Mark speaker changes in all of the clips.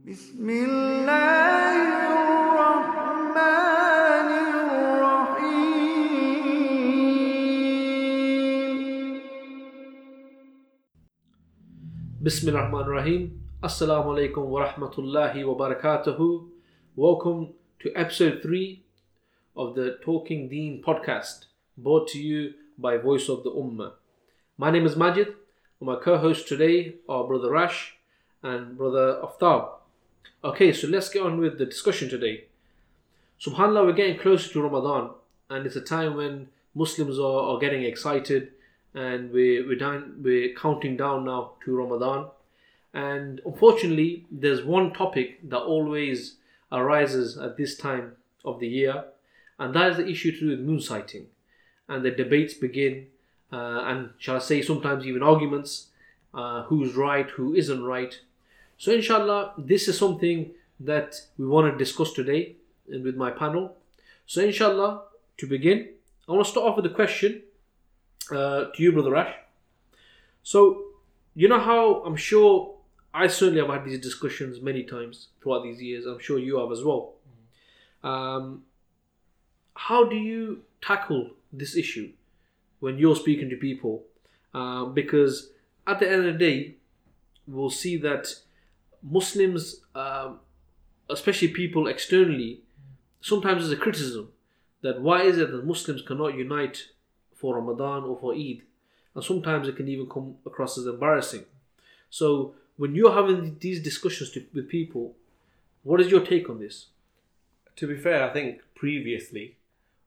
Speaker 1: بسم الله الرحمن الرحيم
Speaker 2: Bismillah ar-Rahman ar-Rahim. Assalamu alaikum wa rahmatullahi wa barakatuhu. Welcome to episode 3 of the Talking Deen podcast, brought to you by Voice of the Ummah. My name is Majid, and my co-hosts today are Brother Rash and Brother Aftab. Okay, so let's get on with the discussion today. Subhanallah, we're getting closer to Ramadan, and it's a time when Muslims are, are getting excited, and we're we're, down, we're counting down now to Ramadan. And unfortunately, there's one topic that always arises at this time of the year, and that is the issue to do with moon sighting. And the debates begin, uh, and shall I say, sometimes even arguments uh, who's right, who isn't right. So, inshallah, this is something that we want to discuss today and with my panel. So, inshallah, to begin, I want to start off with a question uh, to you, Brother Rash. So, you know how I'm sure I certainly have had these discussions many times throughout these years. I'm sure you have as well. Um, how do you tackle this issue when you're speaking to people? Um, because at the end of the day, we'll see that Muslims, um, especially people externally, sometimes there's a criticism that why is it that Muslims cannot unite for Ramadan or for Eid? And sometimes it can even come across as embarrassing. So when you're having these discussions to, with people, what is your take on this?
Speaker 3: To be fair, I think previously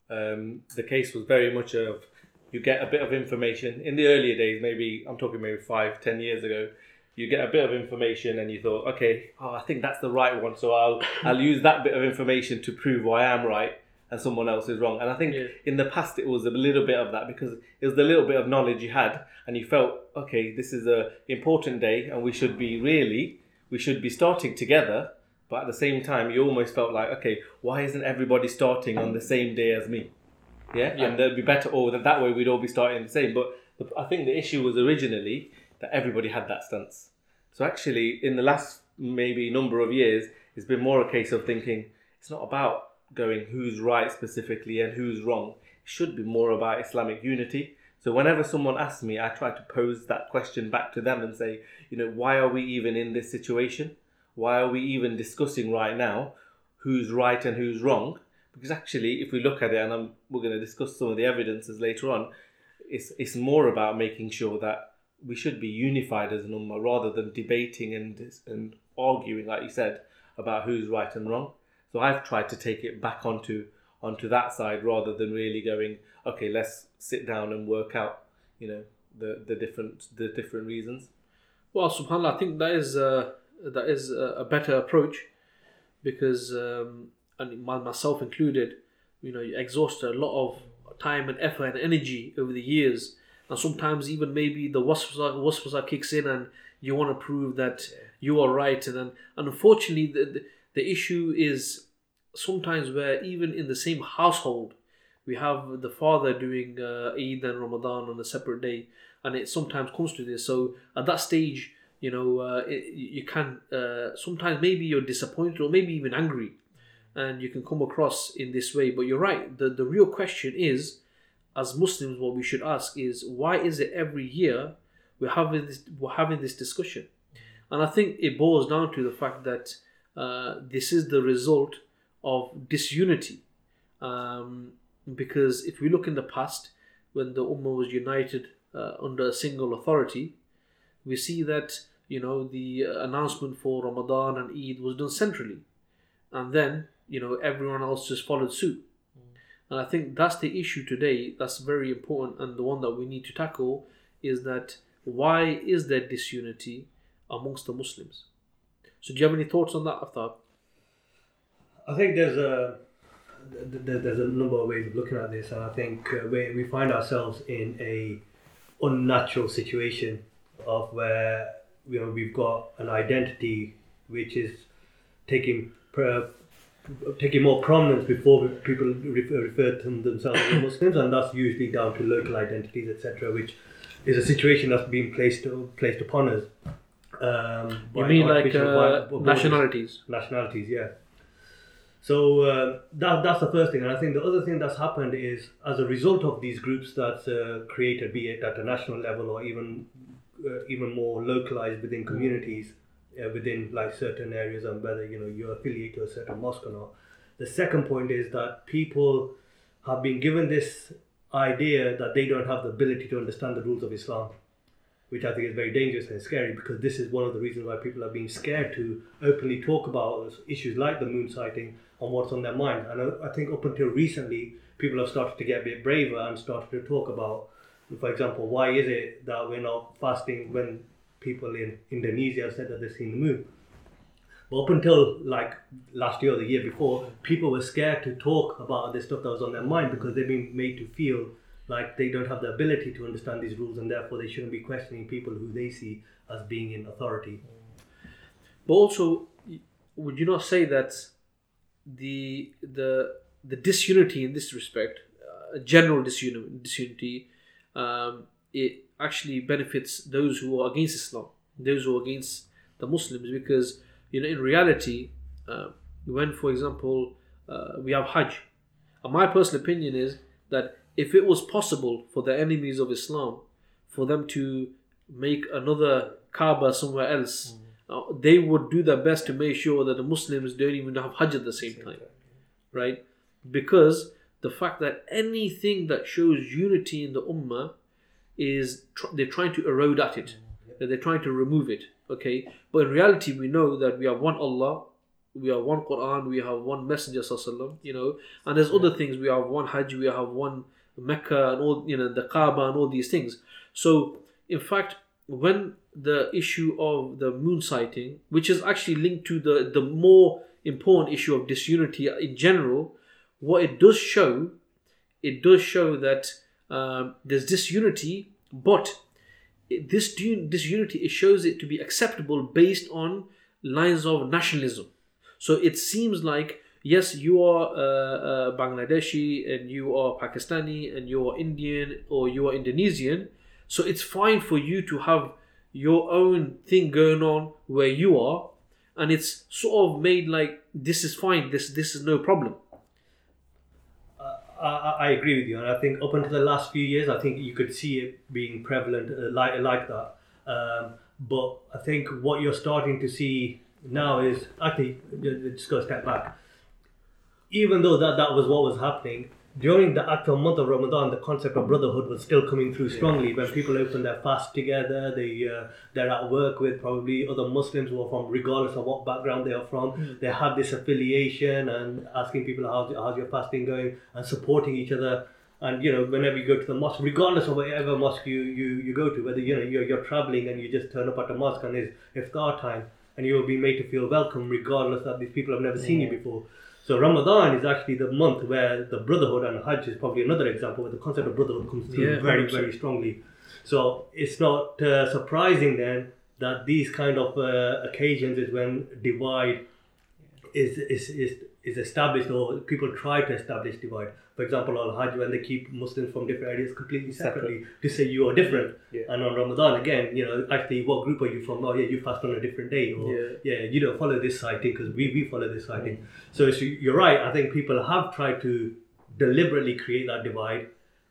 Speaker 3: um, the case was very much of you get a bit of information in the earlier days. Maybe I'm talking maybe five, ten years ago. You get a bit of information and you thought, okay, oh, I think that's the right one, so I'll I'll use that bit of information to prove I am right and someone else is wrong. And I think
Speaker 2: Yeah.
Speaker 3: in the past it was a little bit of that because it was the little bit of knowledge you had and you felt, okay, this is a important day and we should be really we should be starting together. But at the same time, you almost felt like, okay, why isn't everybody starting on the same day as me? Yeah,
Speaker 2: Yeah.
Speaker 3: and that'd be better. Or that that way we'd all be starting the same. But the, I think the issue was originally that everybody had that stance. So actually, in the last maybe number of years, it's been more a case of thinking it's not about going who's right specifically and who's wrong. It should be more about Islamic unity. So whenever someone asks me, I try to pose that question back to them and say, you know, why are we even in this situation? Why are we even discussing right now who's right and who's wrong? Because actually, if we look at it, and I'm, we're going to discuss some of the evidences later on, it's, it's more about making sure that we should be unified as an ummah rather than debating and, and arguing, like you said, about who's right and wrong. So I've tried to take it back onto onto that side rather than really going, okay, let's sit down and work out, you know, the, the different the different reasons.
Speaker 2: Well, Subhanallah, I think that is uh, that is a, a better approach because, um, and myself included, you know, you exhaust a lot of time and effort and energy over the years, and sometimes even maybe the waswasa, waswasa kicks in and you want to prove that you are right, and then unfortunately the, the the issue is sometimes where even in the same household we have the father doing uh, Eid and Ramadan on a separate day, and it sometimes comes to this. So at that stage, you know, uh, it, you can uh, sometimes maybe you're disappointed or maybe even angry, and you can come across in this way. But you're right. The the real question is, as Muslims, what we should ask is why is it every year we're having this we're having this discussion, and I think it boils down to the fact that uh, this is the result of disunity. Um, because if we look in the past, when the Ummah was united uh, under a single authority, we see that you know the announcement for Ramadan and Eid was done centrally, and then you know everyone else just followed suit. And I think that's the issue today. That's very important, and the one that we need to tackle is that why is there disunity amongst the Muslims? So, do you have any thoughts on that, Aftab?
Speaker 4: I think there's a th- th- there's a number of ways of looking at this, and I think uh, we we find ourselves in a unnatural situation of where you know we've got an identity which is taking taking more prominence before people refer, refer to themselves as Muslims, and that's usually down to local identities, etc., which is a situation that's being placed placed upon us. Um,
Speaker 2: You mean like uh, nationalities?
Speaker 4: nationalities, yeah. So uh, that, that's the first thing, and I think the other thing that's happened is as a result of these groups that's uh, created, be it at a national level or even uh, even more localized within communities, uh, within like certain areas, and whether you know you're affiliated to a certain mosque or not. The second point is that people have been given this idea that they don't have the ability to understand the rules of Islam which I think is very dangerous and scary because this is one of the reasons why people are being scared to openly talk about issues like the moon sighting and what's on their mind. And I, I think up until recently, people have started to get a bit braver and started to talk about, for example, why is it that we're not fasting when people in Indonesia said that they've seen the moon? But up until like last year or the year before, people were scared to talk about this stuff that was on their mind because they've been made to feel like they don't have the ability to understand these rules and therefore they shouldn't be questioning people who they see as being in authority.
Speaker 2: But also, would you not say that the the the disunity in this respect, uh, general disunity, disunity um, it actually benefits those who are against Islam, those who are against the Muslims, because you know in reality, uh, when for example uh, we have Hajj, and my personal opinion is that if it was possible for the enemies of Islam for them to make another Kaaba somewhere else, uh, they would do their best to make sure that the Muslims don't even have Hajj at the same time, right? Because the fact that anything that shows unity in the Ummah is tr- they're trying to erode at it, mm, that they're trying to remove it, okay? But in reality, we know that we have one Allah, we have one Quran, we have one Messenger, sallallahu, you know, and there's other things. We have one Hajj, we have one Mecca, and all you know, the Kaaba, and all these things. So, in fact, when the issue of the moon sighting, which is actually linked to the the more important issue of disunity in general, what it does show, it does show that um, there's disunity, but this disunity it shows it to be acceptable based on lines of nationalism. So it seems like yes, you are uh, uh, Bangladeshi and you are Pakistani and you are Indian or you are Indonesian. So it's fine for you to have your own thing going on where you are, and it's sort of made like this is fine. This this is no problem.
Speaker 4: I, I agree with you, and I think up until the last few years, I think you could see it being prevalent uh, like like that. Um, but I think what you're starting to see now is actually just go a step back. Even though that that was what was happening during the actual month of Ramadan, the concept of brotherhood was still coming through strongly. When people open their fast together, they uh, they're at work with probably other Muslims who are from, regardless of what background they are from. They have this affiliation and asking people how's how's your fasting going and supporting each other. And you know, whenever you go to the mosque, regardless of whatever mosque you, you, you go to, whether you know you're, you're traveling and you just turn up at the mosque and it's iftar time, and you will be made to feel welcome, regardless that these people have never seen you before. So Ramadan is actually the month where the brotherhood and Hajj is probably another example where the concept of brotherhood comes through
Speaker 2: Yeah,
Speaker 4: very very strongly. So it's not uh, surprising then that these kind of uh, occasions is when divide is, is is is established or people try to establish divide. For example, on Hajj when they keep Muslims from different areas completely separately to say you are different.
Speaker 3: Yeah.
Speaker 4: And on Ramadan again, you know, actually what group are you from? Oh yeah, you fast on a different day or
Speaker 2: Yeah.
Speaker 4: yeah, you don't follow this sighting because we, we follow this sighting. So you're right. I think people have tried to deliberately create that divide,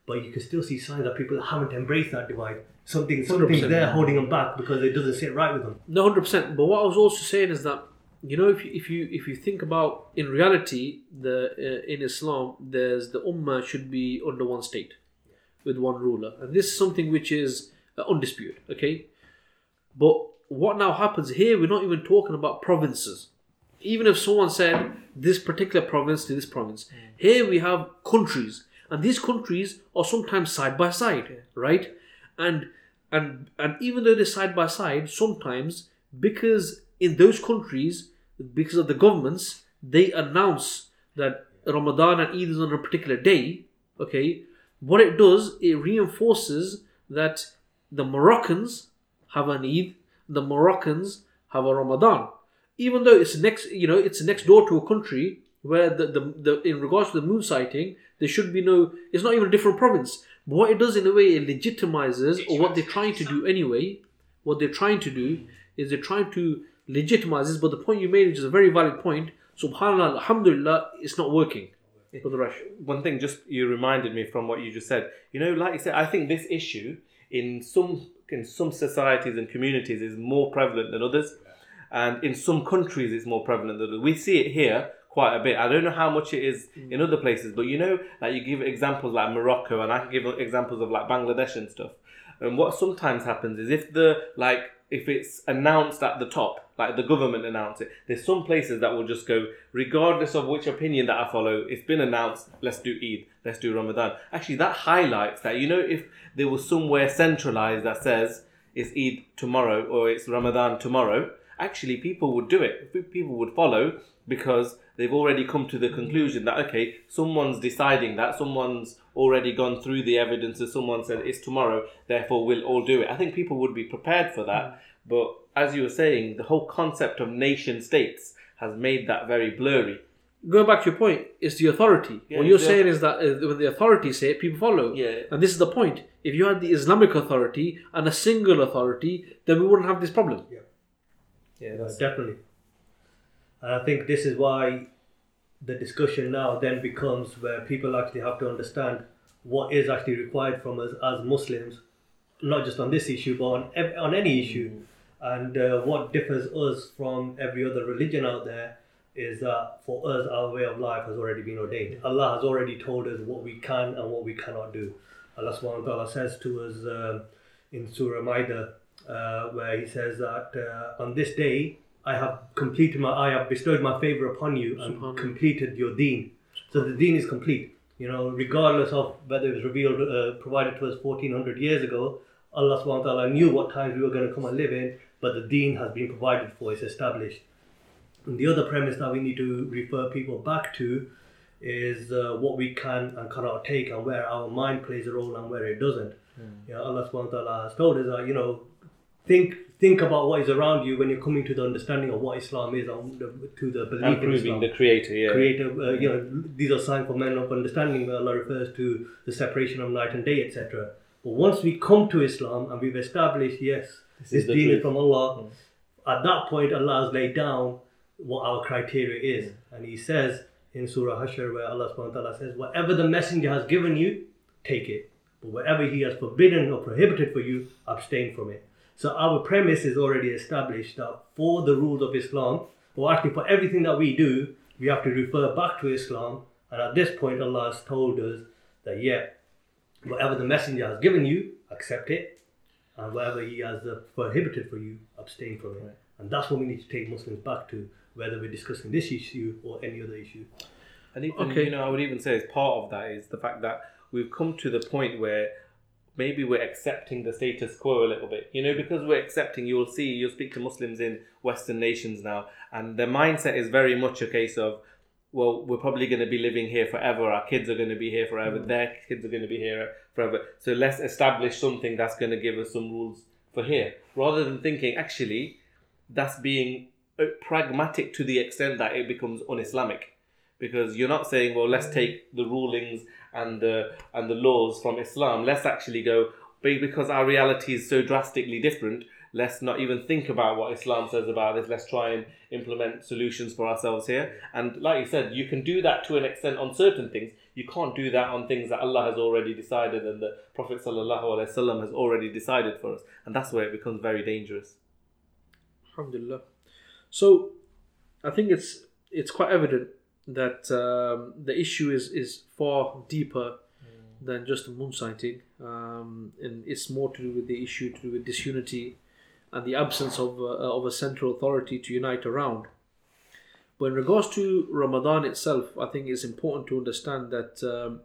Speaker 4: but you can still see signs that people haven't embraced that divide. Something something's
Speaker 2: 100%.
Speaker 4: there holding them back because it doesn't sit right with them.
Speaker 2: No, hundred percent. But what I was also saying is that you know, if you, if you if you think about in reality, the uh, in Islam, there's the ummah should be under one state, with one ruler, and this is something which is uh, undisputed. Okay, but what now happens here? We're not even talking about provinces. Even if someone said this particular province to this province, here we have countries, and these countries are sometimes side by side, right? And and and even though they're side by side, sometimes because in those countries, because of the governments, they announce that Ramadan and Eid is on a particular day. Okay, what it does, it reinforces that the Moroccans have an Eid, the Moroccans have a Ramadan, even though it's next, you know, it's next door to a country where the, the, the in regards to the moon sighting, there should be no, it's not even a different province. But what it does in a way, it legitimizes, or what they're trying to do anyway, what they're trying to do is they're trying to legitimize this. But the point you made, which is a very valid point, subhanallah, alhamdulillah, it's not working for the rush.
Speaker 3: one thing just you reminded me from what you just said. You know, like you said, I think this issue in some in some societies and communities is more prevalent than others, and in some countries it's more prevalent than others. We see it here quite a bit. I don't know how much it is mm. in other places, but you know, like you give examples like Morocco, and I can give examples of like Bangladesh and stuff. And what sometimes happens is if the like if it's announced at the top, like the government announced it, there's some places that will just go, regardless of which opinion that I follow, it's been announced, let's do Eid, let's do Ramadan. Actually, that highlights that, you know, if there was somewhere centralized that says it's Eid tomorrow or it's Ramadan tomorrow, actually people would do it. People would follow because they've already come to the conclusion that, okay, someone's deciding that, someone's already gone through the evidence and someone said it's tomorrow, therefore we'll all do it. I think people would be prepared for that. But as you were saying, the whole concept of nation states has made that very blurry.
Speaker 2: Going back to your point, it's the authority.
Speaker 3: Yeah,
Speaker 2: what you're
Speaker 3: the-
Speaker 2: saying is that uh, when the authorities say it, people follow.
Speaker 3: Yeah.
Speaker 2: And this is the point. If you had the Islamic authority and a single authority, then we wouldn't have this problem.
Speaker 3: Yeah,
Speaker 4: Uh, definitely. And I think this is why the discussion now then becomes where people actually have to understand what is actually required from us as Muslims, not just on this issue, but on, ev- on any issue. And uh, what differs us from every other religion out there is that for us, our way of life has already been ordained. Allah has already told us what we can and what we cannot do. Allah subhanahu wa ta'ala says to us um in Surah Maida, uh, where He says that uh, on this day I have completed my, I have bestowed my favor upon you and completed your deen. So the deen is complete. You know, regardless of whether it was revealed, uh, provided to us 1400 years ago, Allah subhanahu wa ta'ala knew what times we were going to come and live in, but the deen has been provided for, it's established. And the other premise that we need to refer people back to is uh, what we can and cannot take and where our mind plays a role and where it doesn't. You know, Allah subhanahu wa ta'ala has told us that, you know, think think about what is around you when you're coming to the understanding of what Islam is to the belief
Speaker 3: And
Speaker 4: in
Speaker 3: proving
Speaker 4: Islam
Speaker 3: the creator, yeah.
Speaker 4: creative, uh, you know, these are signs for men of understanding where Allah refers to the separation of night and day, etc. But once we come to Islam and we've established, yes,
Speaker 3: This
Speaker 4: this,
Speaker 3: is
Speaker 4: deen is from Allah, at that point Allah has laid down what our criteria is. And He says in Surah Hashr, where Allah subhanahu wa ta'ala says, Whatever the messenger has given you, take it. But whatever he has forbidden or prohibited for you, abstain from it. So our premise is already established that for the rules of Islam, or actually for everything that we do, we have to refer back to Islam. And at this point, Allah has told us that, yeah, whatever the messenger has given you, accept it. And whatever he has uh, prohibited for you, abstain from it. And that's what we need to take Muslims back to, whether we're discussing this issue or any other issue.
Speaker 3: And even,
Speaker 2: Okay.
Speaker 3: you know, I would even say as part of that is the fact that we've come to the point where maybe we're accepting the status quo a little bit. You know, because we're accepting, you'll see, you'll speak to Muslims in Western nations now, and their mindset is very much a case of, well, we're probably going to be living here forever. Our kids are going to be here forever. Their kids are going to be here forever. So let's establish something that's going to give us some rules for here, rather than thinking actually that's being uh, pragmatic to the extent that it becomes un-Islamic because you're not saying well let's take the rulings and the and the laws from Islam. Let's actually go "Be- because our reality is so drastically different let's not even think about what Islam says about this. Let's try and implement solutions for ourselves here. And like you said you can do that to an extent on certain things. You can't do that on things that Allah has already decided and the Prophet wasallam has already decided for us. And that's where it becomes very dangerous.
Speaker 2: Alhamdulillah. So, I think it's it's quite evident that um, the issue is is far deeper than just the moon sighting, um, and it's more to do with the issue to do with disunity and the absence of uh, of a central authority to unite around. But in regards to Ramadan itself, I think it's important to understand that um,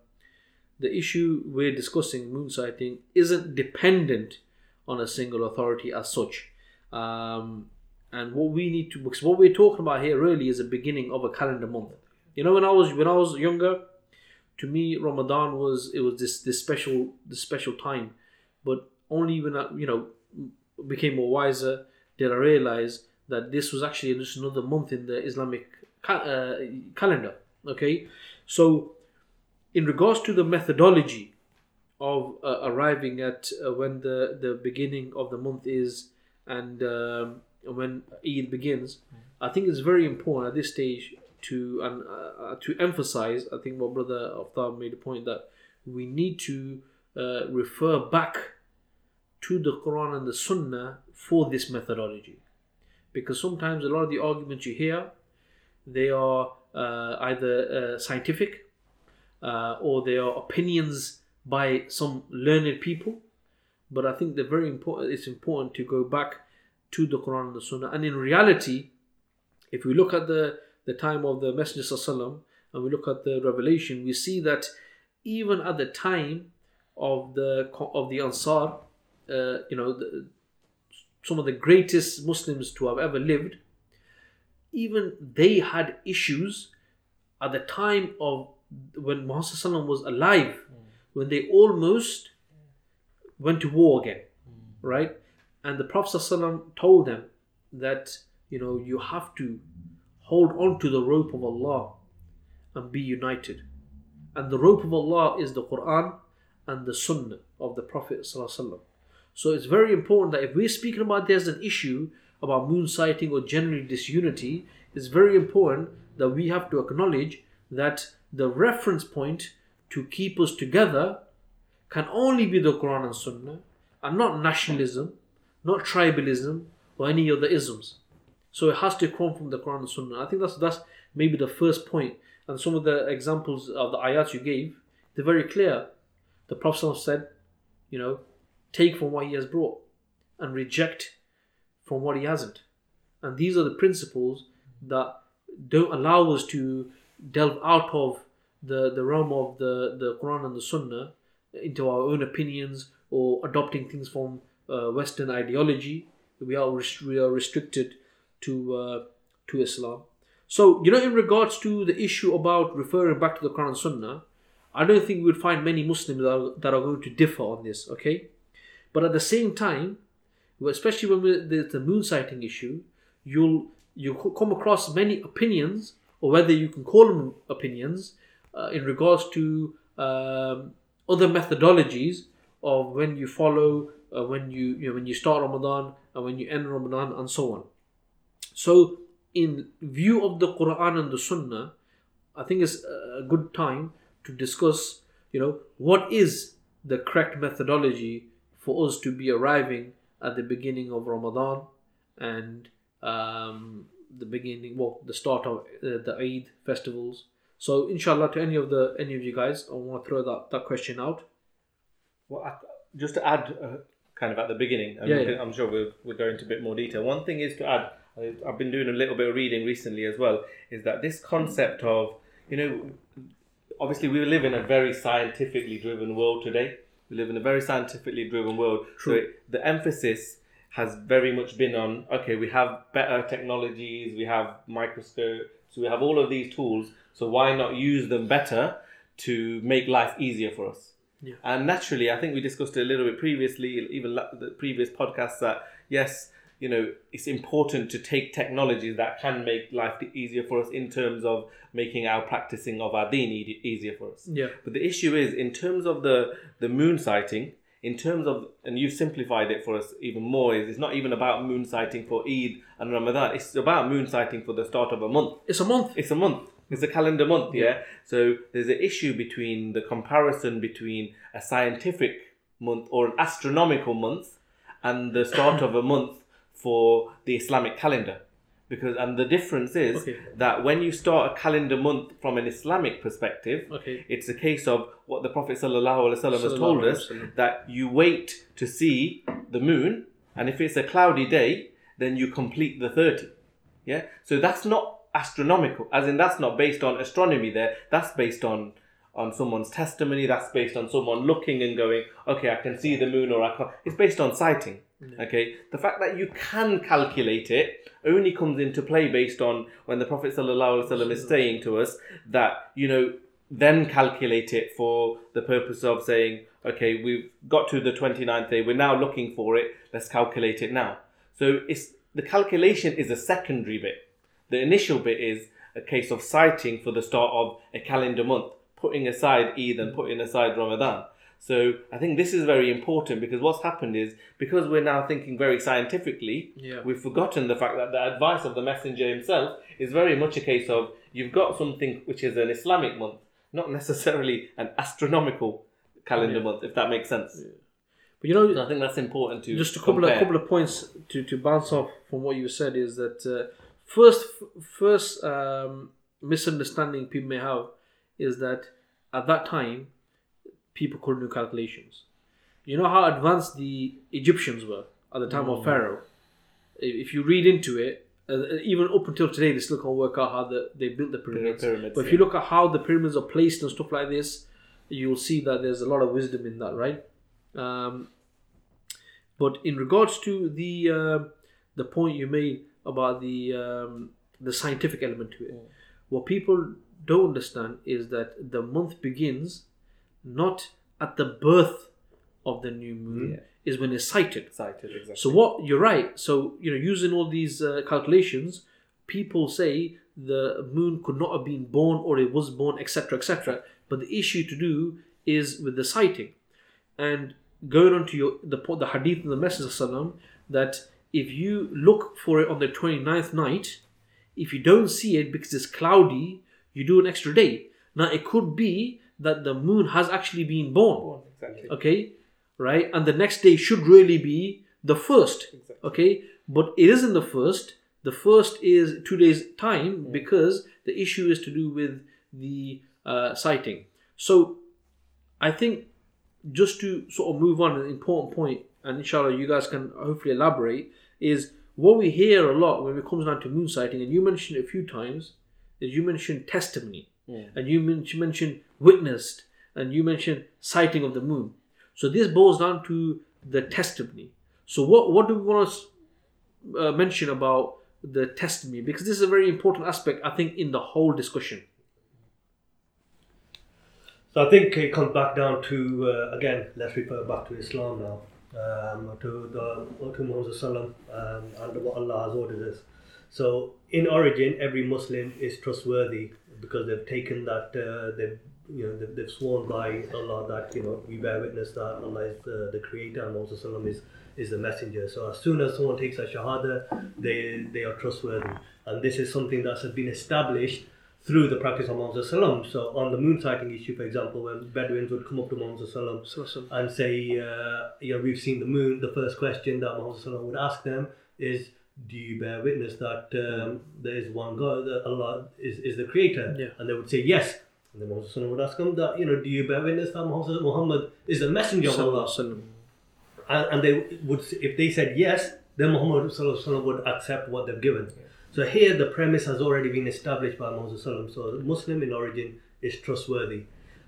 Speaker 2: the issue we're discussing, moon sighting, isn't dependent on a single authority as such. Um, and what we need to, because what we're talking about here really is the beginning of a calendar month. You know, when I was when I was younger, to me Ramadan was it was this this special this special time, but only when I you know became more wiser did I realize that this was actually just another month in the Islamic ca- uh, calendar. Okay, so in regards to the methodology of uh, arriving at uh, when the the beginning of the month is and um, when Eid begins, I think it's very important at this stage to and uh, to emphasize. I think what brother Aftab made a point that we need to uh, refer back to the Quran and the Sunnah for this methodology, because sometimes a lot of the arguments you hear, they are uh, either uh, scientific uh, or they are opinions by some learned people. But I think they're very important. It's important to go back to the Quran and the Sunnah. And in reality, if we look at the the time of the Messenger Sallallahu and we look at the revelation, we see that even at the time of the of the Ansar, uh, you know, the, some of the greatest Muslims to have ever lived, even they had issues at the time of when Muhammad was alive, when they almost went to war again, right? And the Prophet told them that you know you have to hold on to the rope of Allah and be united. And the rope of Allah is the Quran and the Sunnah of the Prophet. So it's very important that if we're speaking about there's an issue about moon sighting or generally disunity, it's very important that we have to acknowledge that the reference point to keep us together can only be the Quran and Sunnah and not nationalism, not tribalism, or any other isms. So it has to come from the Quran and Sunnah. I think that's that's maybe the first point. And some of the examples of the ayats you gave, they're very clear. The Prophet said, you know, take from what he has brought and reject from what he hasn't. And these are the principles that don't allow us to delve out of the, the realm of the, the Quran and the Sunnah into our own opinions or adopting things from uh, Western ideology. We are, rest- we are restricted to uh, to Islam. So you know, in regards to the issue about referring back to the Quran and Sunnah, I don't think we'd find many Muslims that are, that are going to differ on this. Okay, but at the same time, especially when there's the moon sighting issue, you'll you come across many opinions, or whether you can call them opinions, uh, in regards to um, other methodologies of when you follow, uh, when you, you know, when you start Ramadan and when you end Ramadan, and so on. So, in view of the Quran and the Sunnah, I think it's a good time to discuss, you know, what is the correct methodology for us to be arriving at the beginning of Ramadan and um, the beginning, well, the start of uh, the Eid festivals. So, inshallah, to any of the any of you guys, I want to throw that, that question out.
Speaker 3: Well, I, just to add, uh, kind of at the beginning, and
Speaker 2: Yeah, yeah.
Speaker 3: I'm sure we'll, we'll go into a bit more detail. One thing is to add, I've been doing a little bit of reading recently as well, is that this concept of, you know, obviously we live in a very scientifically driven world today. We live in a very scientifically driven world. So
Speaker 2: True.
Speaker 3: it, the emphasis has very much been on okay, we have better technologies, we have microscopes, we have all of these tools. So why not use them better to make life easier for us?
Speaker 2: Yeah.
Speaker 3: And naturally, I think we discussed it a little bit previously, even la- the previous podcast that yes, you know, it's important to take technologies that can make life easier for us in terms of making our practicing of our deen easier for us.
Speaker 2: Yeah.
Speaker 3: But the issue is, in terms of the the moon sighting, in terms of, and you've simplified it for us even more, is it's not even about moon sighting for Eid and Ramadan. It's about moon sighting for the start of a month.
Speaker 2: It's a month.
Speaker 3: It's a month. It's a calendar month, yeah. So there's an issue between the comparison between a scientific month or an astronomical month and the start of a month for the Islamic calendar. Because and the difference is
Speaker 2: Okay.
Speaker 3: that when you start a calendar month from an Islamic perspective,
Speaker 2: Okay.
Speaker 3: it's a case of what the Prophet sallallahu alaihi wasallam has told us that you wait to see the moon, and if it's a cloudy day, then you complete the thirty. Yeah, so that's not astronomical, as in that's not based on astronomy. There, that's based on on someone's testimony. That's based on someone looking and going, okay, I can see the moon, or I can't. It's based on sighting. Okay, the fact that you can calculate it only comes into play based on when the Prophet sallallahu alaihi wasallam is saying to us that you know then calculate it for the purpose of saying, okay, we've got to the 29th day, we're now looking for it, let's calculate it now. So it's the calculation is a secondary bit. The initial bit is a case of sighting for the start of a calendar month, putting aside Eid and mm. putting aside Ramadan. So I think this is very important because what's happened is because we're now thinking very scientifically,
Speaker 2: Yeah.
Speaker 3: we've forgotten the fact that the advice of the messenger himself is very much a case of you've got something which is an Islamic month, not necessarily an astronomical calendar
Speaker 2: Yeah.
Speaker 3: month, if that makes sense.
Speaker 2: But you know,
Speaker 3: So I think that's important to
Speaker 2: just a couple of
Speaker 3: compare.
Speaker 2: couple of points to, to bounce off from what you said is that uh, first first um, misunderstanding people may have is that at that time people couldn't do calculations. You know how advanced the Egyptians were at the time
Speaker 3: Mm.
Speaker 2: of Pharaoh. If you read into it, uh, even up until today, they still can't work out how the, they built the pyramids.
Speaker 3: pyramids,
Speaker 2: but if
Speaker 3: yeah.
Speaker 2: you look at how the pyramids are placed and stuff like this, you'll see that there's a lot of wisdom in that, right? Um, but in regards to the uh, the point you made about the um, the scientific element to it, what people don't understand is that the month begins not at the birth of the new moon,
Speaker 3: Yeah.
Speaker 2: is when it's sighted.
Speaker 3: Exactly.
Speaker 2: So what you're right. So you know, using all these uh, calculations, people say the moon could not have been born or it was born, etc., etc. But the issue to do is with the sighting, and going on to your the the hadith of the Messenger sallam, that if you look for it on the 29th night, if you don't see it because it's cloudy, you do an extra day. Now it could be that the moon has actually been born.
Speaker 3: Exactly.
Speaker 2: okay right? And the next day should really be the first
Speaker 3: Exactly.
Speaker 2: okay? But it isn't the first. The first is two days time because the issue is to do with the uh, sighting. So i think just to sort of move on an important point and inshallah you guys can hopefully elaborate is what we hear a lot when it comes down to moon sighting and you mentioned it a few times is you mentioned testimony and you men- you mentioned witnessed and you mentioned sighting of the moon so this boils down to the testimony so what what do we want to uh, mention about the testimony because this is a very important aspect i think in the whole discussion
Speaker 4: So I think it comes back down to uh, again. Let's refer back to Islam now, um, to the to Muhammad Sallam um, and what Allah has ordered us. So in origin, every Muslim is trustworthy because they've taken that uh, they've you know they've, they've sworn by Allah that you know we bear witness that Allah is the, the creator and Muhammad Sallam is is the messenger. So as soon as someone takes a shahada, they they are trustworthy, and this is something that has been established through the practice of Muhammad Sallam. So on the moon sighting issue, for example, when Bedouins would come up to Muhammad Sallam and say, uh, you know, we've seen the moon, the first question that Muhammad Sallam would ask them is, do you bear witness that um, there is one God, that Allah is, is the creator?
Speaker 2: Yeah.
Speaker 4: And they would say yes. And then Muhammad would ask them that, you know, do you bear witness that Muhammad, Muhammad is the messenger of Allah? And, and they would if they said yes then Muhammad Sallallahu Alaihi Wasallam would accept what they've given so here the premise has already been established by Muhammad Sallallahu so the Muslim in origin is trustworthy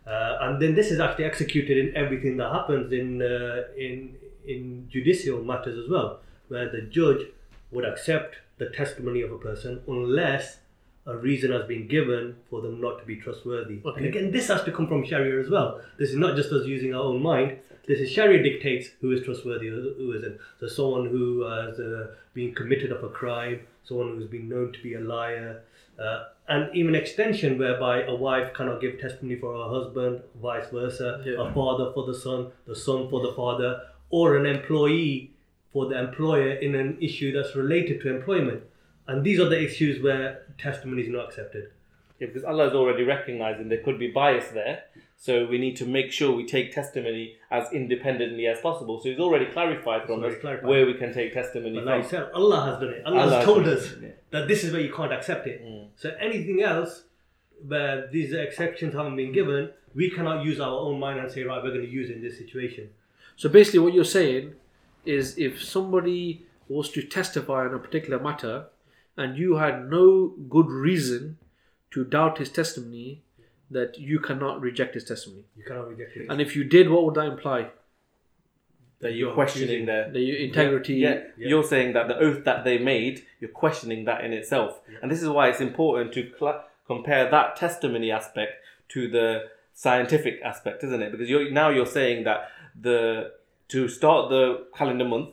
Speaker 4: uh, and then this is actually executed in everything that happens in uh, in in judicial matters as well where the judge would accept the testimony of a person unless a reason has been given for them not to be trustworthy. And again, this has to come from Sharia as well. This is not just us using our own mind. This is Sharia dictates who is trustworthy, who who isn't. So someone who has uh, been committed of a crime, someone who's been known to be a liar, uh, and even extension whereby a wife cannot give testimony for her husband, vice versa,
Speaker 2: Yeah.
Speaker 4: a father for the son, the son for the father, or an employee for the employer in an issue that's related to employment. And these are the issues where testimony is not accepted.
Speaker 3: Yeah, because Allah is already recognizing there could be bias there. So we need to make sure we take testimony as independently as possible. So He's already clarified from
Speaker 4: already
Speaker 3: us
Speaker 4: clarified.
Speaker 3: where we can take testimony
Speaker 4: But
Speaker 3: from.
Speaker 4: like I said, Allah has done it. Allah,
Speaker 3: Allah
Speaker 4: has told
Speaker 3: done
Speaker 4: us
Speaker 3: it,
Speaker 4: that this is where you can't accept it.
Speaker 3: Mm.
Speaker 4: So anything else where these exceptions haven't been given, we cannot use our own mind and say, right, we're going to use it in this situation.
Speaker 2: So basically, what you're saying is if somebody was to testify on a particular matter and you had no good reason to doubt his testimony, that you cannot reject his testimony.
Speaker 4: You cannot reject it.
Speaker 2: And if you did, what would that imply?
Speaker 3: That you're
Speaker 4: You're
Speaker 3: questioning their
Speaker 2: The integrity.
Speaker 3: Yeah,
Speaker 4: Yeah.
Speaker 3: you're saying that the oath that they made, you're questioning that in itself. And this is why it's important to cl- compare that testimony aspect to the scientific aspect, isn't it? Because you're, now you're saying that the to start the calendar month,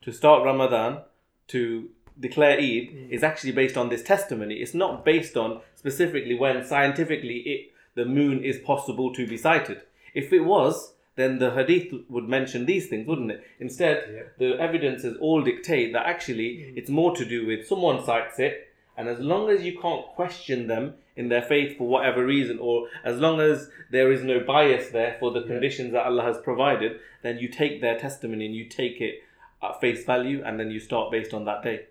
Speaker 3: to start Ramadan, to declare Eid mm. is actually based on this testimony. It's not based on specifically when scientifically it the moon is possible to be sighted. If it was, then the hadith would mention these things, wouldn't it? Instead,
Speaker 4: Yeah.
Speaker 3: the evidences all dictate that actually mm. it's more to do with someone sights it, and as long as you can't question them in their faith for whatever reason, or as long as there is no bias there for the conditions that Allah has provided, then you take their testimony and you take it at face value, and then you start based on that day,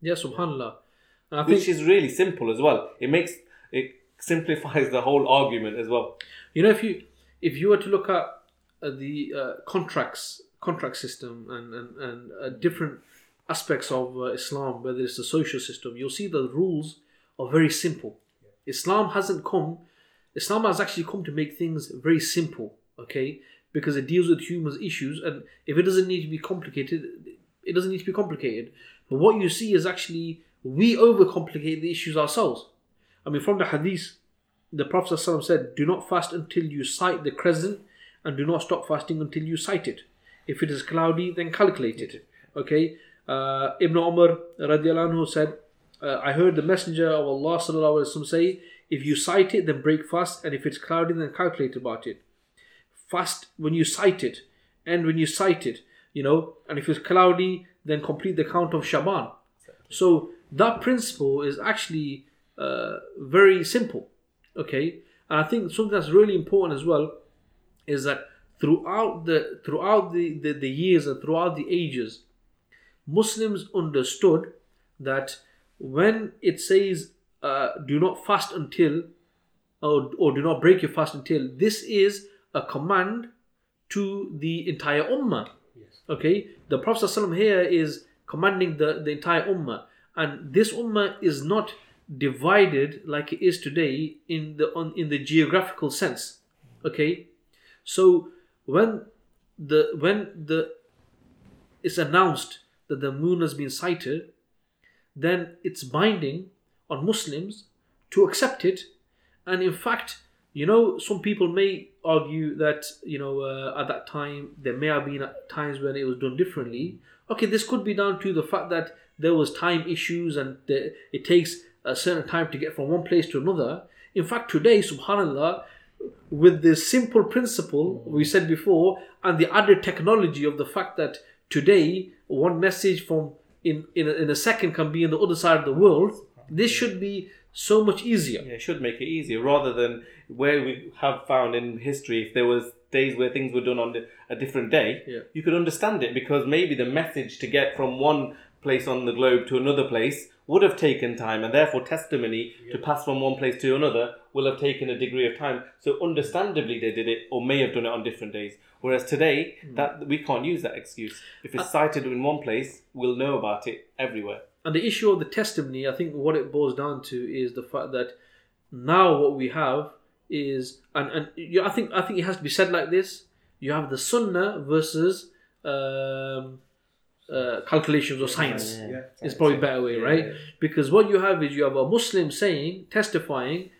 Speaker 2: Yeah, subhanallah. And I
Speaker 3: which
Speaker 2: think
Speaker 3: is really simple as well. It makes it simplifies the whole argument as well.
Speaker 2: you know if you if you were to look at uh, the uh, contracts contract system and and, and uh, different aspects of uh, Islam, whether it's the social system, you'll see the rules are very simple. Islam hasn't come. Islam has actually come to make things very simple. Okay, because it deals with humans' issues, and if it doesn't need to be complicated, it doesn't need to be complicated. But what you see is actually we overcomplicate the issues ourselves. I mean, from the hadith, the Prophet ﷺ said, Do not fast until you sight the crescent, and do not stop fasting until you sight it. If it is cloudy, then calculate it. Okay? Uh, Ibn Umar radiallahu said, uh, I heard the Messenger of Allah sallallahu alaihi wasallam say, If you sight it, then break fast, and if it's cloudy, then calculate about it. Fast when you sight it, and when you sight it, you know, and if it's cloudy, then complete the count of Shaban. So that principle is actually uh, very simple. Okay, and I think something that's really important as well is that throughout the throughout the, the, the years and throughout the ages, Muslims understood that when it says uh, do not fast until or, or do not break your fast until this is a command to the entire ummah. Okay? The prophet ﷺ here is commanding the, the entire ummah. And this ummah is not divided like it is today in the on in the geographical sense. Okay? So when the when the it's announced that the moon has been sighted then it's binding on muslims to accept it. And in fact you know some people may argue that you know uh, at that time there may have been times when it was done differently. Okay this could be down to the fact that there was time issues and the, it takes a certain time to get from one place to another. In fact today subhanallah with the simple principle we said before and the added technology of the fact that today one message from in in a, in a second can be in the other side of the world. This should be so much easier.
Speaker 3: Yeah, it should make it easier rather than where we have found in history if there was days where things were done on a different day,
Speaker 2: Yeah.
Speaker 3: you could understand it because maybe the message to get from one place on the globe to another place would have taken time and therefore testimony to pass from one place to another will have taken a degree of time. So understandably they did it or may have done it on different days. Whereas today that we can't use that excuse. If it's sighted in one place, we'll know about it everywhere.
Speaker 2: And the issue of the testimony, I think what it boils down to is the fact that now what we have is, and and you, I think I think it has to be said like this: you have the Sunnah versus um, uh, calculations or science.
Speaker 3: Yeah.
Speaker 4: Yeah.
Speaker 2: It's probably a better way, right? Because what you have is you have a Muslim saying, testifying,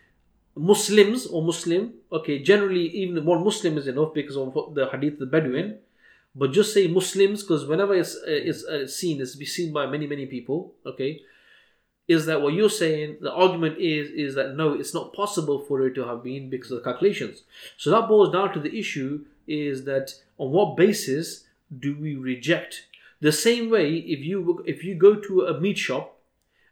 Speaker 2: Muslims or Muslim. Okay, generally even one Muslim is enough because of the Hadith of the Bedouin. But just say Muslims because whenever it's uh, it's uh, seen, it's be seen by many many people. Okay, is that what you're saying? The argument is is that no, it's not possible for it to have been because of the calculations. So that boils down to the issue is that on what basis do we reject? The same way, if you if you go to a meat shop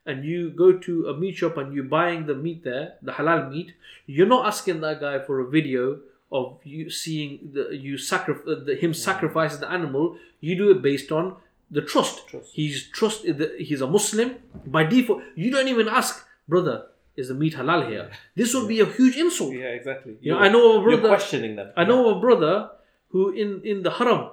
Speaker 2: and you go to a meat shop and you're buying the meat there, the halal meat, you're not asking that guy for a video of you seeing the you sacrifice uh, the, him mm. sacrifice the animal. You do it based on the trust.
Speaker 3: Trust.
Speaker 2: He's trust. the- He's a Muslim by default. You don't even ask, brother, is the meat halal here? This would be a huge insult.
Speaker 3: Yeah, exactly.
Speaker 2: You know, I know a brother.
Speaker 3: You're questioning them.
Speaker 2: I know a brother who in in the haram,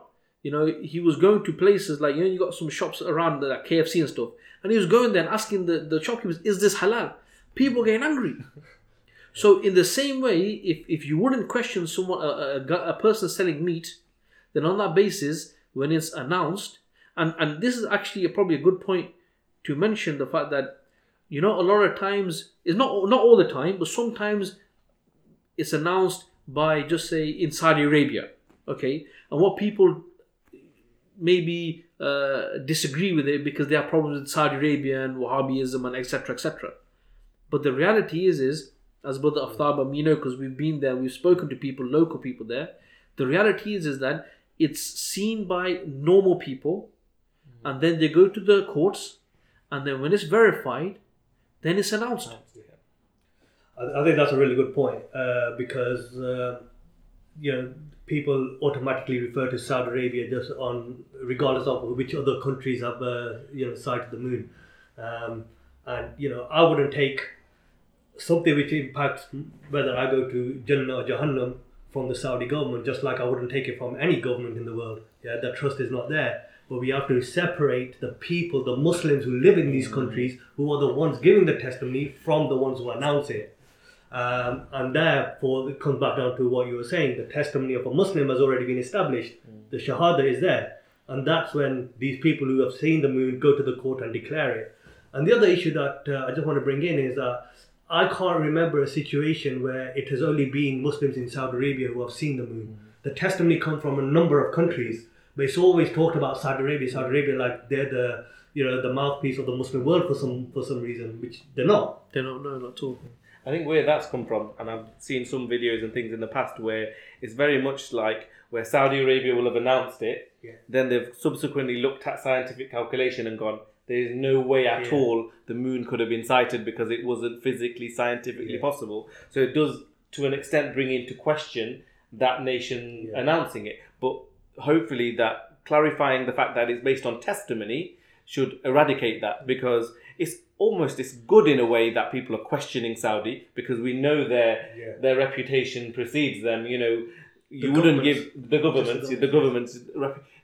Speaker 2: you know, he was going to places like you know you got some shops around like KFC and stuff, and he was going there and asking the the shopkeepers, "Is this halal?" People getting angry. So in the same way, if if you wouldn't question someone a, a, a a person selling meat, then on that basis, when it's announced, and and this is actually a, probably a good point to mention the fact that you know a lot of times it's not not all the time, but sometimes it's announced by just say in Saudi Arabia, okay, and what people maybe uh, disagree with it because they have problems with Saudi Arabia and Wahhabism and etc. etc. But the reality is, is as Brother Aftab, you know, because we've been there, we've spoken to people, local people there, The reality is is that it's seen by normal people, and then they go to the courts, and then when it's verified, then it's announced.
Speaker 4: I, I think that's a really good point uh, because uh, you know people automatically refer to Saudi Arabia just on regardless of which other countries have uh, you know sighted the moon, um, and you know I wouldn't take something which impacts whether I go to Jannah or Jahannam from the Saudi government, just like I wouldn't take it from any government in the world. Yeah, that trust is not there. But we have to separate the people, the Muslims who live in these countries, who are the ones giving the testimony, from the ones who announce it. Um, and therefore, it comes back down to what you were saying. The testimony of a Muslim has already been established. The Shahada is there. And that's when these people who have seen the moon go to the court and declare it. And the other issue that uh, I just want to bring in is that I can't remember a situation where it has only been Muslims in Saudi Arabia who have seen the moon. The testimony comes from a number of countries, but it's always talked about Saudi Arabia, Saudi Arabia like they're the you know the mouthpiece of the Muslim world for some for some reason, which they're not.
Speaker 2: They're not. know, not at all.
Speaker 3: I think where that's come from, and I've seen some videos and things in the past where it's very much like where Saudi Arabia will have announced it,
Speaker 4: Yeah.
Speaker 3: then they've subsequently looked at scientific calculation and gone, there's no way at
Speaker 4: Yeah.
Speaker 3: all the moon could have been sighted because it wasn't physically, scientifically
Speaker 4: Yeah.
Speaker 3: possible. So it does, to an extent, bring into question that nation announcing it. But hopefully, that clarifying the fact that it's based on testimony should eradicate that because it's almost it's good in a way that people are questioning Saudi because we know their
Speaker 4: Yeah.
Speaker 3: their reputation precedes them. You know, you
Speaker 4: The
Speaker 3: wouldn't give the governments, the governments,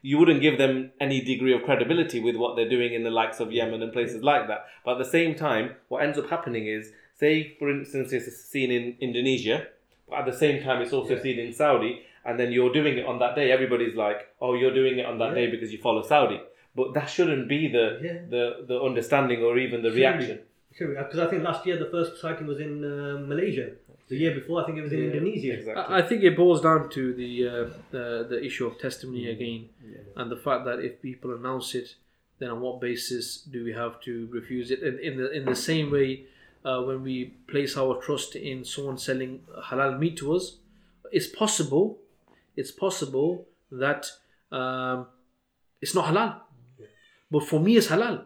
Speaker 3: you wouldn't give them any degree of credibility with what they're doing in the likes of Yemen and places like that. But at the same time, what ends up happening is, say for instance, it's seen in Indonesia, but at the same time, it's also
Speaker 4: Yeah.
Speaker 3: seen in Saudi, and then you're doing it on that day. Everybody's like, "Oh, you're doing it on that day because you follow Saudi." But that shouldn't be the
Speaker 4: Yeah.
Speaker 3: the, the understanding or even the
Speaker 4: Shouldn't
Speaker 3: reaction.
Speaker 4: Because I think last year the first sighting was in uh, Malaysia. The year before, I think it was in
Speaker 3: Yeah,
Speaker 4: Indonesia.
Speaker 3: Exactly.
Speaker 2: I I think it boils down to the uh, the, the issue of testimony again, and the fact that if people announce it, then on what basis do we have to refuse it? In, in the in the same way, uh, when we place our trust in someone selling halal meat to us, it's possible, it's possible that um, it's not halal, but for me it's halal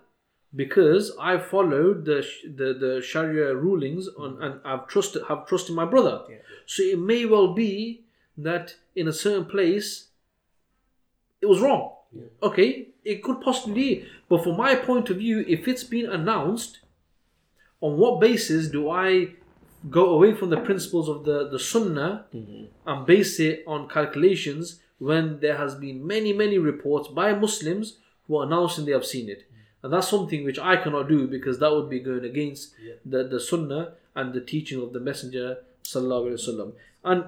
Speaker 2: because I followed the the, the Sharia rulings on, mm. and I've trusted have trusted my brother. So it may well be that in a certain place it was wrong. Okay, it could possibly be. But from my point of view, if it's been announced, on what basis do I go away from the principles of the, the Sunnah mm-hmm. and base it on calculations when there has been many, many reports by Muslims who are announcing they have seen it? And that's something which I cannot do because that would be going against the, the Sunnah and the teaching of the Messenger Sallallahu Alaihi Wasallam. And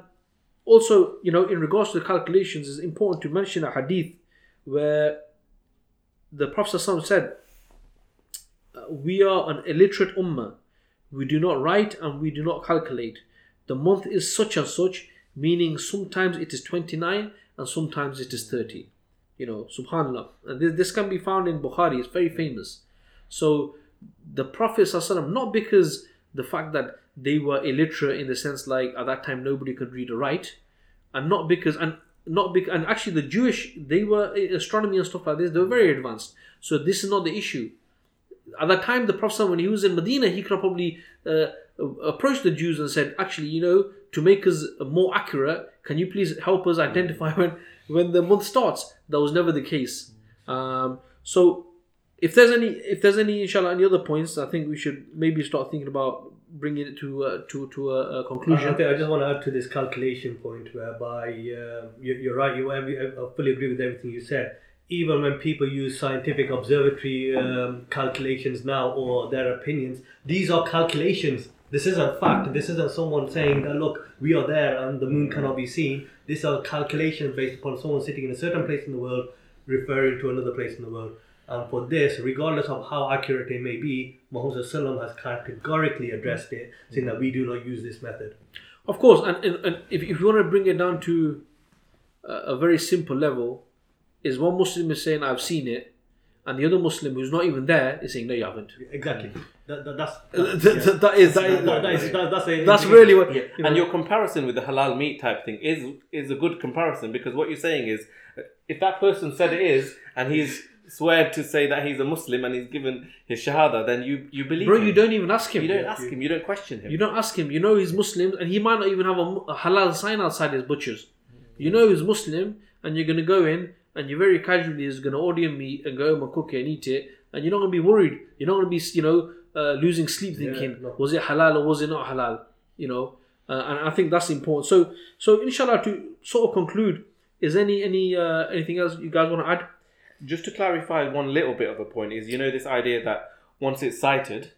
Speaker 2: also, you know, in regards to the calculations, it's important to mention a hadith where the Prophet said, uh, We are an illiterate ummah. We do not write and we do not calculate. The month is such and such, meaning sometimes it is 29 and sometimes it is 30. You know, subhanAllah. This, this can be found in Bukhari, it's very famous. So the Prophet, not because the fact that they were illiterate in the sense like at that time nobody could read or write, and not because and not because and actually the Jewish they were astronomy and stuff like this they were very advanced. So this is not the issue. At that time, the Prophet when he was in Medina, he could probably uh, approached the Jews and said, "Actually, you know, to make us more accurate, can you please help us identify when when the month starts?" That was never the case. Um, so if there's any if there's any inshallah any other points i think we should maybe start thinking about bringing it to uh, to to a conclusion
Speaker 4: I I just want to add to this calculation point whereby uh, you, you're right. You, I fully agree with everything you said. Even when people use scientific observatory um, calculations now or their opinions, these are calculations. This isn't fact. This isn't someone saying that look, we are there and the moon cannot be seen. These are calculations based upon someone sitting in a certain place in the world referring to another place in the world. And for this, regardless of how accurate it may be, Muhammad Sallam has categorically addressed it, saying that we do not use this method.
Speaker 2: of course and, and, and if, if you want to bring it down to a, a very simple level is one muslim is saying i've seen it and the other muslim who's not even there is saying no you haven't
Speaker 4: Exactly. That, that, that's uh,
Speaker 2: Th- th- th- that is that is,
Speaker 4: that, that is that, that's a,
Speaker 2: that's really what
Speaker 3: Yeah,
Speaker 2: you know,
Speaker 3: and your comparison with the halal meat type thing is is a good comparison because what you're saying is, if that person said it is, and he's swear to say that he's a Muslim and he's given his shahada, then you you believe.
Speaker 2: bro.
Speaker 3: him.
Speaker 2: You don't even ask him.
Speaker 3: You don't ask him. You don't question him.
Speaker 2: You don't ask him. You know he's Muslim, and he might not even have a, a halal sign outside his butcher's. You know he's Muslim, and you're gonna go in, and you're very casually is gonna order meat and go home and cook it and eat it, and you're not gonna be worried. You're not gonna be, you know, uh, losing sleep
Speaker 4: Yeah,
Speaker 2: thinking
Speaker 4: no.
Speaker 2: was it halal or was it not halal. You know, uh, and I think that's important. So, so inshallah, to sort of conclude, is any any uh, anything else you guys want to add?
Speaker 3: just to clarify one little bit of a point is you know this idea that once it's sighted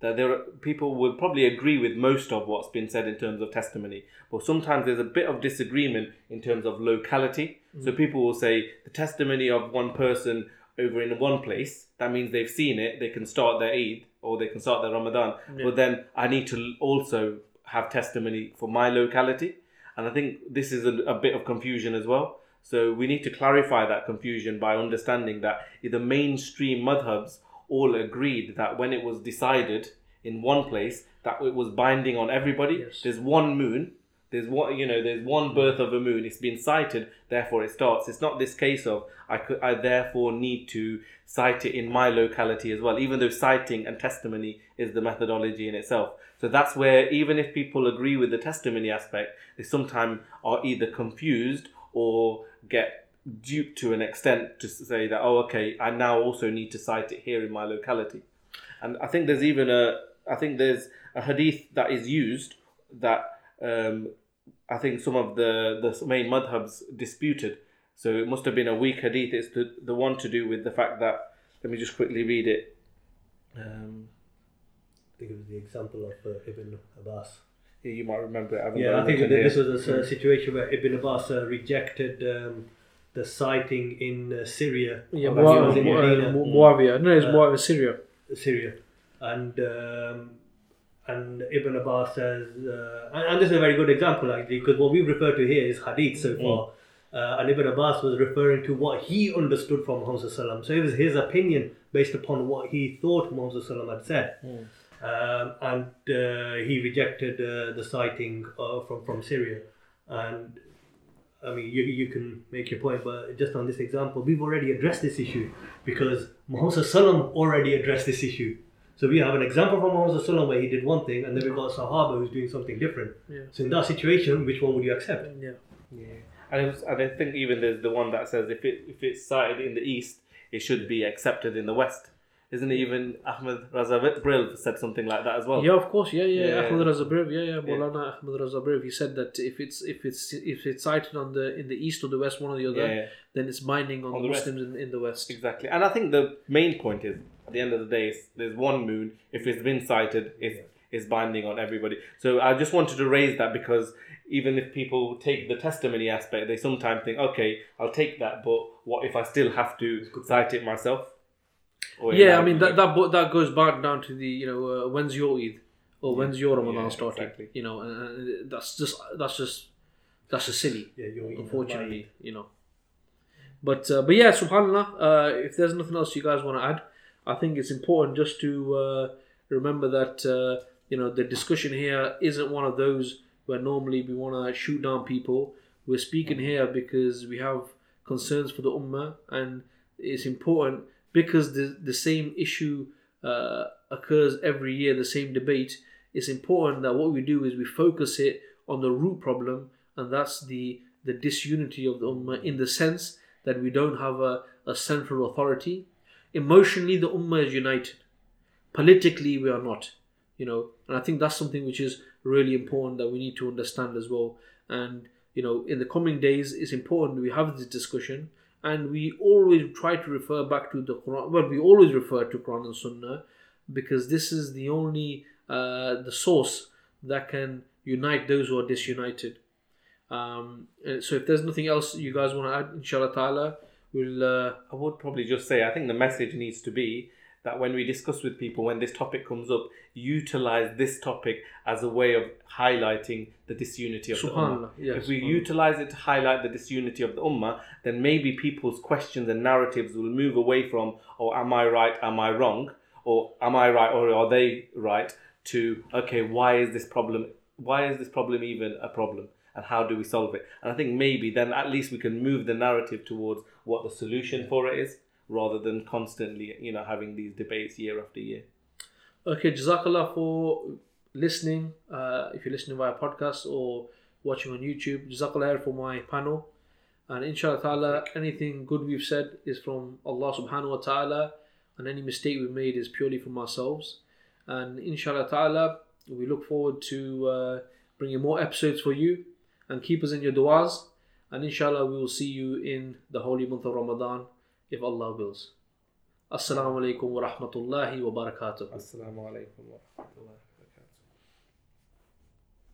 Speaker 3: that there are, people will probably agree with most of what's been said in terms of testimony but sometimes there's a bit of disagreement in terms of locality so people will say the testimony of one person over in one place that means they've seen it they can start their eid or they can start their ramadan
Speaker 2: Yeah.
Speaker 3: but then i need to also have testimony for my locality and i think this is a, a bit of confusion as well so we need to clarify that confusion by understanding that the mainstream madhabs all agreed that when it was decided in one place that it was binding on everybody.
Speaker 2: Yes.
Speaker 3: There's one moon. There's one, you know, there's one birth of a moon. It's been sighted, therefore it starts. It's not this case of I could, I therefore need to sight it in my locality as well. Even though sighting and testimony is the methodology in itself. So that's where even if people agree with the testimony aspect, they sometimes are either confused or get duped to an extent to say that oh okay I now also need to sight it here in my locality and I think there's even a I think there's a hadith that is used that um, I think some of the the main madhabs disputed so it must have been a weak hadith it's the, the one to do with the fact that let me just quickly read it um,
Speaker 4: I think it was the example of uh, Ibn Abbas.
Speaker 3: yeah, you might remember it haven't
Speaker 4: Yeah, I think
Speaker 3: it
Speaker 4: this
Speaker 3: here.
Speaker 4: was a s- situation where Ibn Abbas uh, rejected um, the sighting in uh, Syria.
Speaker 2: Yeah, Muawiya,
Speaker 3: that's
Speaker 4: in
Speaker 2: Mu-
Speaker 4: Medina.
Speaker 2: Mu- Muawiya. No, it's
Speaker 4: Uh,
Speaker 2: Muawiya, Syria.
Speaker 4: Syria, and um, and Ibn Abbas says, uh, and, and this is a very good example actually, because what we refer to here is hadith so far, uh, and Ibn Abbas was referring to what he understood from Muhammad Sallallahu Alaihi Wasallam. So it was his opinion based upon what he thought Muhammad Sallallahu Alaihi Wasallam had said, um, and uh, he rejected uh, the sighting uh, from from Syria, and. I mean, you, you can make your point, but just on this example, we've already addressed this issue because Muhammad already addressed this issue. So we have an example from Muhammad Sallam where he did one thing, and then we've got a Sahaba who's doing something different.
Speaker 2: Yeah.
Speaker 4: So in that situation, which one would you accept?
Speaker 2: Yeah.
Speaker 3: Yeah, and, was, and I think even there's the one that says if it if it's sighted in the east, it should be accepted in the west. Isn't it even Ahmed Raza Barelvi said something like that as well?
Speaker 2: Yeah, of course. Yeah, yeah.
Speaker 3: Yeah.
Speaker 2: Ahmed Raza Barelvi. Yeah, yeah. Maulana Ahmed Raza Barelvi. He said that if it's if it's if it's sighted on the in the east or the west, one or the other,
Speaker 3: Yeah, yeah.
Speaker 2: then it's binding on,
Speaker 3: On
Speaker 2: the
Speaker 3: the.
Speaker 2: Muslims in, in the west.
Speaker 3: Exactly, and I think the main point is at the end of the day, there's one moon. If it's been sighted, it's it's binding on everybody. So I just wanted to raise that because even if people take the testimony aspect, they sometimes think, okay, I'll take that, but what if I still have to sight it myself? Or
Speaker 2: Yeah, I mean that that bo- that goes back down to the you know uh, when's your Eid or when's your Ramadan
Speaker 3: Yeah,
Speaker 2: starting.
Speaker 3: exactly.
Speaker 2: You know, and, and that's just that's just that's just silly.
Speaker 4: Yeah, you're
Speaker 2: unfortunately, you know. But uh, but yeah, Subhanallah. Uh, if there's nothing else you guys want to add, I think it's important just to uh, remember that uh, you know the discussion here isn't one of those where normally we want to shoot down people. We're speaking here because we have concerns for the ummah, and it's important because the the same issue uh, occurs every year, the same debate. It's important that what we do is we focus it on the root problem, and that's the the disunity of the ummah in the sense that we don't have a, a central authority. Emotionally, the ummah is united. Politically, we are not. You know, and I think that's something which is really important that we need to understand as well. And you know, in the coming days, it's important we have this discussion, and we always try to refer back to the Quran. Well, we always refer to Quran and Sunnah because this is the only uh, the source that can unite those who are disunited. Um, uh, so if there's nothing else you guys want to add, inshallah ta'ala, we'll. Uh,
Speaker 3: I would probably just say I think the message needs to be that when we discuss with people when this topic comes up, utilize this topic as a way of highlighting the disunity of the ummah.
Speaker 2: yes,
Speaker 3: if we utilize it to highlight the disunity of the ummah, then maybe people's questions and narratives will move away from, oh, am I right? Am I wrong? or am I right or are they right to okay, why is this problem why is this problem even a problem? And how do we solve it? And I think maybe then at least we can move the narrative towards what the solution for it is rather than constantly, you know, having these debates year after year.
Speaker 2: Okay, Jazakallah for listening. Uh, if you're listening via podcast or watching on YouTube, Jazakallah for my panel. And inshallah ta'ala, anything good we've said is from Allah subhanahu wa ta'ala, and any mistake we've made is purely from ourselves. And inshallah ta'ala, we look forward to uh, bringing more episodes for you and keep us in your du'as. And inshallah, we will see you in the holy month of Ramadan if Allah wills. Assalamu alaikum wa rahmatullahi wa barakatuh.
Speaker 3: Assalamu alaikum wa rahmatullah.